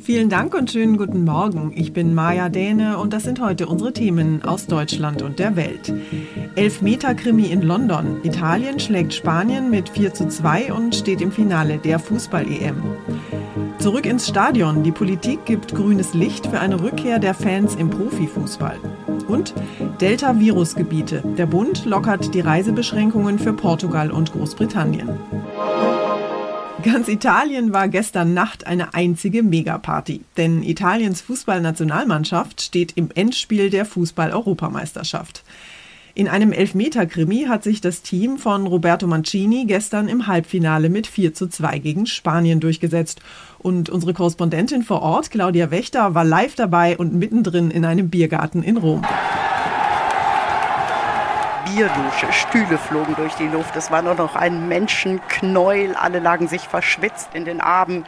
Vielen Dank und schönen guten Morgen. Ich bin Maja Däne und das sind heute unsere Themen aus Deutschland und der Welt. Elfmeter-Krimi in London. Italien schlägt Spanien mit 4 zu 2 und steht im Finale der Fußball-EM. Zurück ins Stadion. Die Politik gibt grünes Licht für eine Rückkehr der Fans im Profifußball. Und Delta-Virusgebiete. Der Bund lockert die Reisebeschränkungen für Portugal und Großbritannien. Ganz Italien war gestern Nacht eine einzige Megaparty, denn Italiens Fußballnationalmannschaft steht im Endspiel der Fußball-Europameisterschaft. In einem Elfmeter-Krimi hat sich das Team von Roberto Mancini gestern im Halbfinale mit 4 zu 2 gegen Spanien durchgesetzt. Und unsere Korrespondentin vor Ort, Claudia Wächter, war live dabei und mittendrin in einem Biergarten in Rom. Bierdusche. Stühle flogen durch die Luft. Es war nur noch ein Menschenknäuel. Alle lagen sich verschwitzt in den Armen,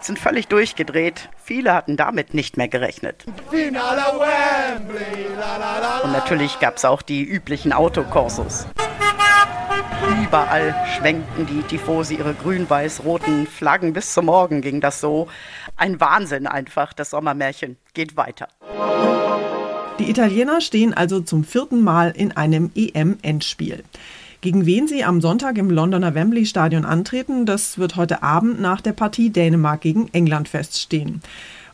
sind völlig durchgedreht. Viele hatten damit nicht mehr gerechnet. Und natürlich gab es auch die üblichen Autokorsos. Überall schwenkten die Tifosi ihre grün-weiß-roten Flaggen. Bis zum Morgen ging das so. Ein Wahnsinn einfach. Das Sommermärchen geht weiter. Die Italiener stehen also zum vierten Mal in einem EM-Endspiel. Gegen wen sie am Sonntag im Londoner Wembley Stadion antreten, das wird heute Abend nach der Partie Dänemark gegen England feststehen.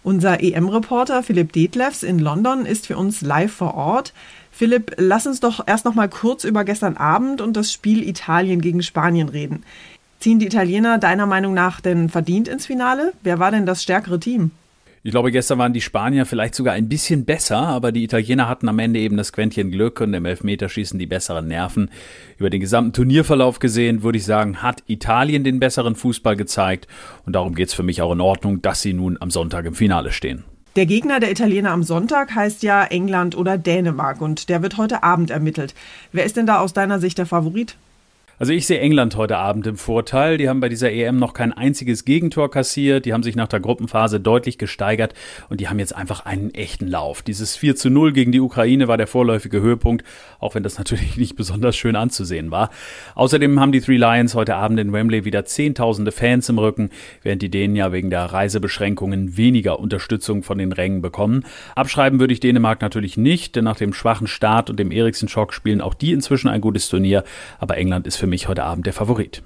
Unser EM-Reporter Philipp Detlefs in London ist für uns live vor Ort. Philipp, lass uns doch erst noch mal kurz über gestern Abend und das Spiel Italien gegen Spanien reden. Ziehen die Italiener deiner Meinung nach denn verdient ins Finale? Wer war denn das stärkere Team? Ich glaube, gestern waren die Spanier vielleicht sogar ein bisschen besser, aber die Italiener hatten am Ende eben das Quäntchen Glück und im Elfmeterschießen die besseren Nerven. Über den gesamten Turnierverlauf gesehen, würde ich sagen, hat Italien den besseren Fußball gezeigt und darum geht's für mich auch in Ordnung, dass sie nun am Sonntag im Finale stehen. Der Gegner der Italiener am Sonntag heißt ja England oder Dänemark und der wird heute Abend ermittelt. Wer ist denn da aus deiner Sicht der Favorit? Also ich sehe England heute Abend im Vorteil. Die haben bei dieser EM noch kein einziges Gegentor kassiert. Die haben sich nach der Gruppenphase deutlich gesteigert und die haben jetzt einfach einen echten Lauf. Dieses 4 zu 0 gegen die Ukraine war der vorläufige Höhepunkt, auch wenn das natürlich nicht besonders schön anzusehen war. Außerdem haben die Three Lions heute Abend in Wembley wieder zehntausende Fans im Rücken, während die Dänen ja wegen der Reisebeschränkungen weniger Unterstützung von den Rängen bekommen. Abschreiben würde ich Dänemark natürlich nicht, denn nach dem schwachen Start und dem Eriksen-Schock spielen auch die inzwischen ein gutes Turnier, aber England ist für mich heute Abend der Favorit.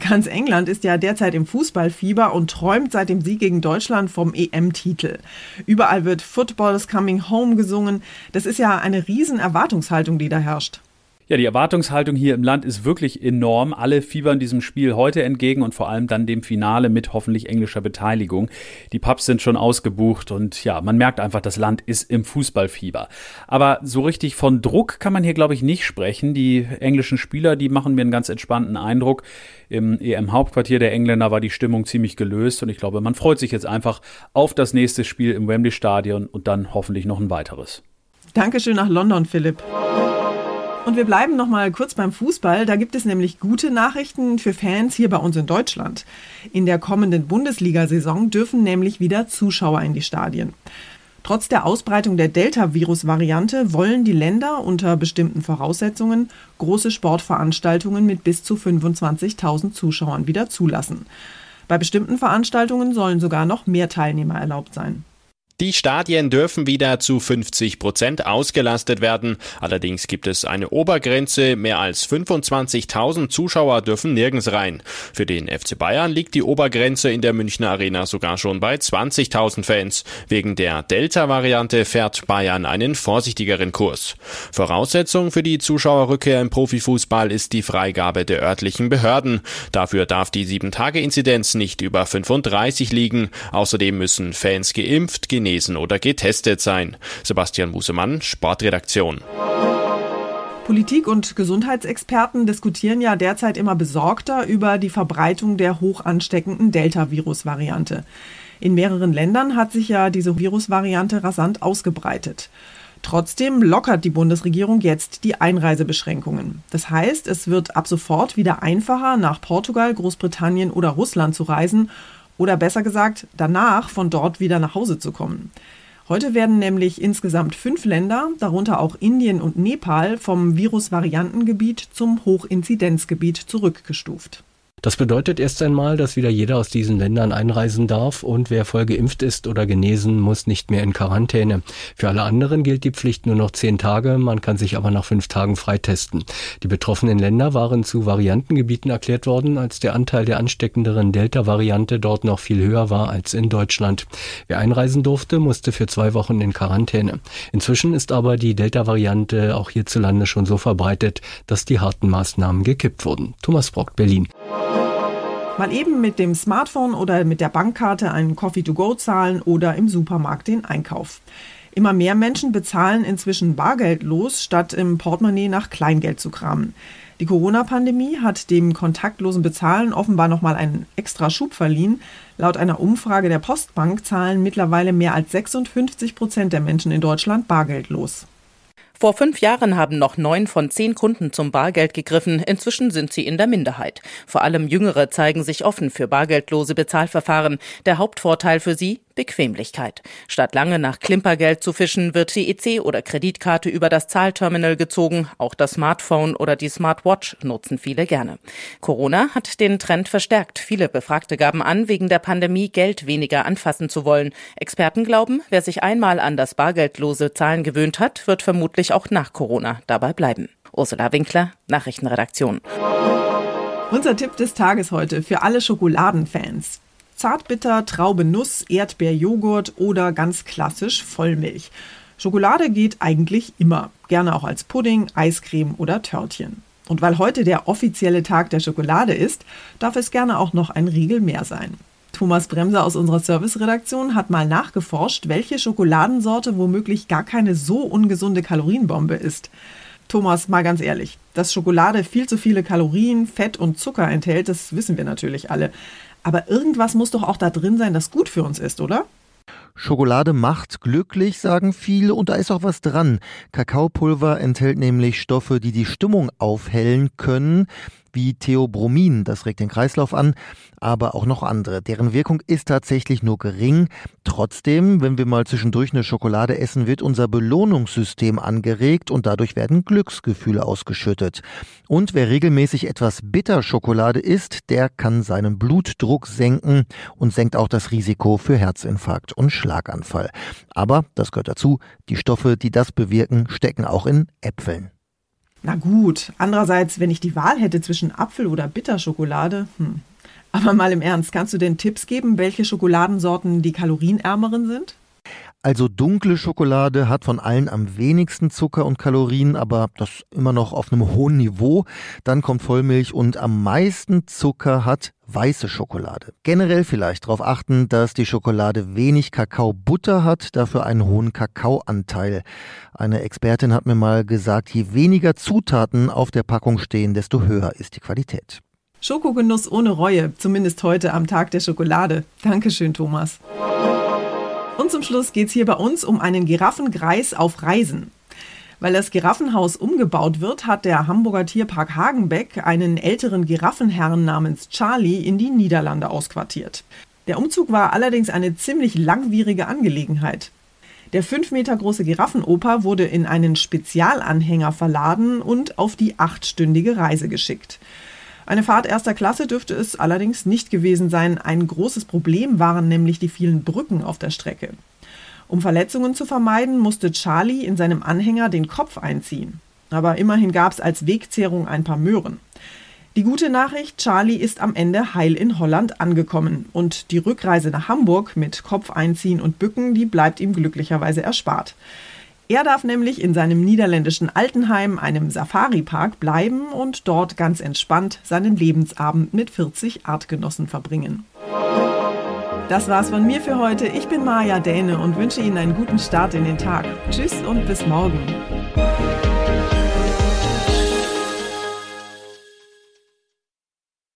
Ganz England ist ja derzeit im Fußballfieber und träumt seit dem Sieg gegen Deutschland vom EM-Titel. Überall wird Football is coming home gesungen. Das ist ja eine riesen Erwartungshaltung, die da herrscht. Ja, die Erwartungshaltung hier im Land ist wirklich enorm. Alle fiebern diesem Spiel heute entgegen und vor allem dann dem Finale mit hoffentlich englischer Beteiligung. Die Pubs sind schon ausgebucht und ja, man merkt einfach, das Land ist im Fußballfieber. Aber so richtig von Druck kann man hier, glaube ich, nicht sprechen. Die englischen Spieler, die machen mir einen ganz entspannten Eindruck. Im EM-Hauptquartier der Engländer war die Stimmung ziemlich gelöst und ich glaube, man freut sich jetzt einfach auf das nächste Spiel im Wembley Stadion und dann hoffentlich noch ein weiteres. Dankeschön nach London, Philipp. Und wir bleiben noch mal kurz beim Fußball. Da gibt es nämlich gute Nachrichten für Fans hier bei uns in Deutschland. In der kommenden Bundesliga-Saison dürfen nämlich wieder Zuschauer in die Stadien. Trotz der Ausbreitung der Delta-Virus-Variante wollen die Länder unter bestimmten Voraussetzungen große Sportveranstaltungen mit bis zu 25.000 Zuschauern wieder zulassen. Bei bestimmten Veranstaltungen sollen sogar noch mehr Teilnehmer erlaubt sein. Die Stadien dürfen wieder zu 50 Prozent ausgelastet werden. Allerdings gibt es eine Obergrenze. Mehr als 25.000 Zuschauer dürfen nirgends rein. Für den FC Bayern liegt die Obergrenze in der Münchner Arena sogar schon bei 20.000 Fans. Wegen der Delta-Variante fährt Bayern einen vorsichtigeren Kurs. Voraussetzung für die Zuschauerrückkehr im Profifußball ist die Freigabe der örtlichen Behörden. Dafür darf die 7-Tage-Inzidenz nicht über 35 liegen. Außerdem müssen Fans geimpft, genesen genesen oder getestet sein. Sebastian Musemann, Sportredaktion. Politik und Gesundheitsexperten diskutieren ja derzeit immer besorgter über die Verbreitung der hoch ansteckenden Delta-Virus-Variante. In mehreren Ländern hat sich ja diese Virusvariante rasant ausgebreitet. Trotzdem lockert die Bundesregierung jetzt die Einreisebeschränkungen. Das heißt, es wird ab sofort wieder einfacher, nach Portugal, Großbritannien oder Russland zu reisen oder besser gesagt, danach von dort wieder nach Hause zu kommen. Heute werden nämlich insgesamt fünf Länder, darunter auch Indien und Nepal, vom Virusvariantengebiet zum Hochinzidenzgebiet zurückgestuft. Das bedeutet erst einmal, dass wieder jeder aus diesen Ländern einreisen darf und wer voll geimpft ist oder genesen, muss nicht mehr in Quarantäne. Für alle anderen gilt die Pflicht nur noch zehn Tage, man kann sich aber nach fünf Tagen freitesten. Die betroffenen Länder waren zu Variantengebieten erklärt worden, als der Anteil der ansteckenderen Delta-Variante dort noch viel höher war als in Deutschland. Wer einreisen durfte, musste für zwei Wochen in Quarantäne. Inzwischen ist aber die Delta-Variante auch hierzulande schon so verbreitet, dass die harten Maßnahmen gekippt wurden. Thomas Brock, Berlin. Mal eben mit dem Smartphone oder mit der Bankkarte einen Coffee to go zahlen oder im Supermarkt den Einkauf. Immer mehr Menschen bezahlen inzwischen bargeldlos, statt im Portemonnaie nach Kleingeld zu kramen. Die Corona-Pandemie hat dem kontaktlosen Bezahlen offenbar nochmal einen extra Schub verliehen. Laut einer Umfrage der Postbank zahlen mittlerweile mehr als 56 Prozent der Menschen in Deutschland bargeldlos. Vor fünf Jahren haben noch neun von zehn Kunden zum Bargeld gegriffen. Inzwischen sind sie in der Minderheit. Vor allem Jüngere zeigen sich offen für bargeldlose Bezahlverfahren. Der Hauptvorteil für sie Bequemlichkeit. Statt lange nach Klimpergeld zu fischen, wird die EC oder Kreditkarte über das Zahlterminal gezogen. Auch das Smartphone oder die Smartwatch nutzen viele gerne. Corona hat den Trend verstärkt. Viele Befragte gaben an, wegen der Pandemie Geld weniger anfassen zu wollen. Experten glauben, wer sich einmal an das bargeldlose Zahlen gewöhnt hat, wird vermutlich auch nach Corona dabei bleiben. Ursula Winkler, Nachrichtenredaktion. Unser Tipp des Tages heute für alle Schokoladenfans. Zartbitter, Traube, Nuss, Erdbeer, Joghurt oder ganz klassisch Vollmilch. Schokolade geht eigentlich immer, gerne auch als Pudding, Eiscreme oder Törtchen. Und weil heute der offizielle Tag der Schokolade ist, darf es gerne auch noch ein Riegel mehr sein. Thomas Bremser aus unserer Serviceredaktion hat mal nachgeforscht, welche Schokoladensorte womöglich gar keine so ungesunde Kalorienbombe ist. Thomas, mal ganz ehrlich, dass Schokolade viel zu viele Kalorien, Fett und Zucker enthält, das wissen wir natürlich alle. Aber irgendwas muss doch auch da drin sein, das gut für uns ist, oder? Schokolade macht glücklich, sagen viele, und da ist auch was dran. Kakaopulver enthält nämlich Stoffe, die die Stimmung aufhellen können wie Theobromin, das regt den Kreislauf an, aber auch noch andere. Deren Wirkung ist tatsächlich nur gering. Trotzdem, wenn wir mal zwischendurch eine Schokolade essen, wird unser Belohnungssystem angeregt und dadurch werden Glücksgefühle ausgeschüttet. Und wer regelmäßig etwas Bitterschokolade isst, der kann seinen Blutdruck senken und senkt auch das Risiko für Herzinfarkt und Schlaganfall. Aber, das gehört dazu, die Stoffe, die das bewirken, stecken auch in Äpfeln. Na gut, andererseits, wenn ich die Wahl hätte zwischen Apfel oder Bitterschokolade, hm. Aber mal im Ernst, kannst du denn Tipps geben, welche Schokoladensorten die kalorienärmeren sind? Also dunkle Schokolade hat von allen am wenigsten Zucker und Kalorien, aber das immer noch auf einem hohen Niveau. Dann kommt Vollmilch und am meisten Zucker hat weiße Schokolade. Generell vielleicht darauf achten, dass die Schokolade wenig Kakaobutter hat, dafür einen hohen Kakaoanteil. Eine Expertin hat mir mal gesagt, je weniger Zutaten auf der Packung stehen, desto höher ist die Qualität. Schokogenuss ohne Reue, zumindest heute am Tag der Schokolade. Dankeschön, Thomas. Und zum Schluss geht es hier bei uns um einen Giraffengreis auf Reisen. Weil das Giraffenhaus umgebaut wird, hat der Hamburger Tierpark Hagenbeck einen älteren Giraffenherrn namens Charlie in die Niederlande ausquartiert. Der Umzug war allerdings eine ziemlich langwierige Angelegenheit. Der fünf Meter große Giraffenoper wurde in einen Spezialanhänger verladen und auf die achtstündige Reise geschickt. Eine Fahrt erster Klasse dürfte es allerdings nicht gewesen sein. Ein großes Problem waren nämlich die vielen Brücken auf der Strecke. Um Verletzungen zu vermeiden, musste Charlie in seinem Anhänger den Kopf einziehen. Aber immerhin gab es als Wegzehrung ein paar Möhren. Die gute Nachricht, Charlie ist am Ende heil in Holland angekommen und die Rückreise nach Hamburg mit Kopf einziehen und Bücken, die bleibt ihm glücklicherweise erspart. Er darf nämlich in seinem niederländischen Altenheim, einem Safari-Park, bleiben und dort ganz entspannt seinen Lebensabend mit 40 Artgenossen verbringen. Das war's von mir für heute. Ich bin Maja Däne und wünsche Ihnen einen guten Start in den Tag. Tschüss und bis morgen.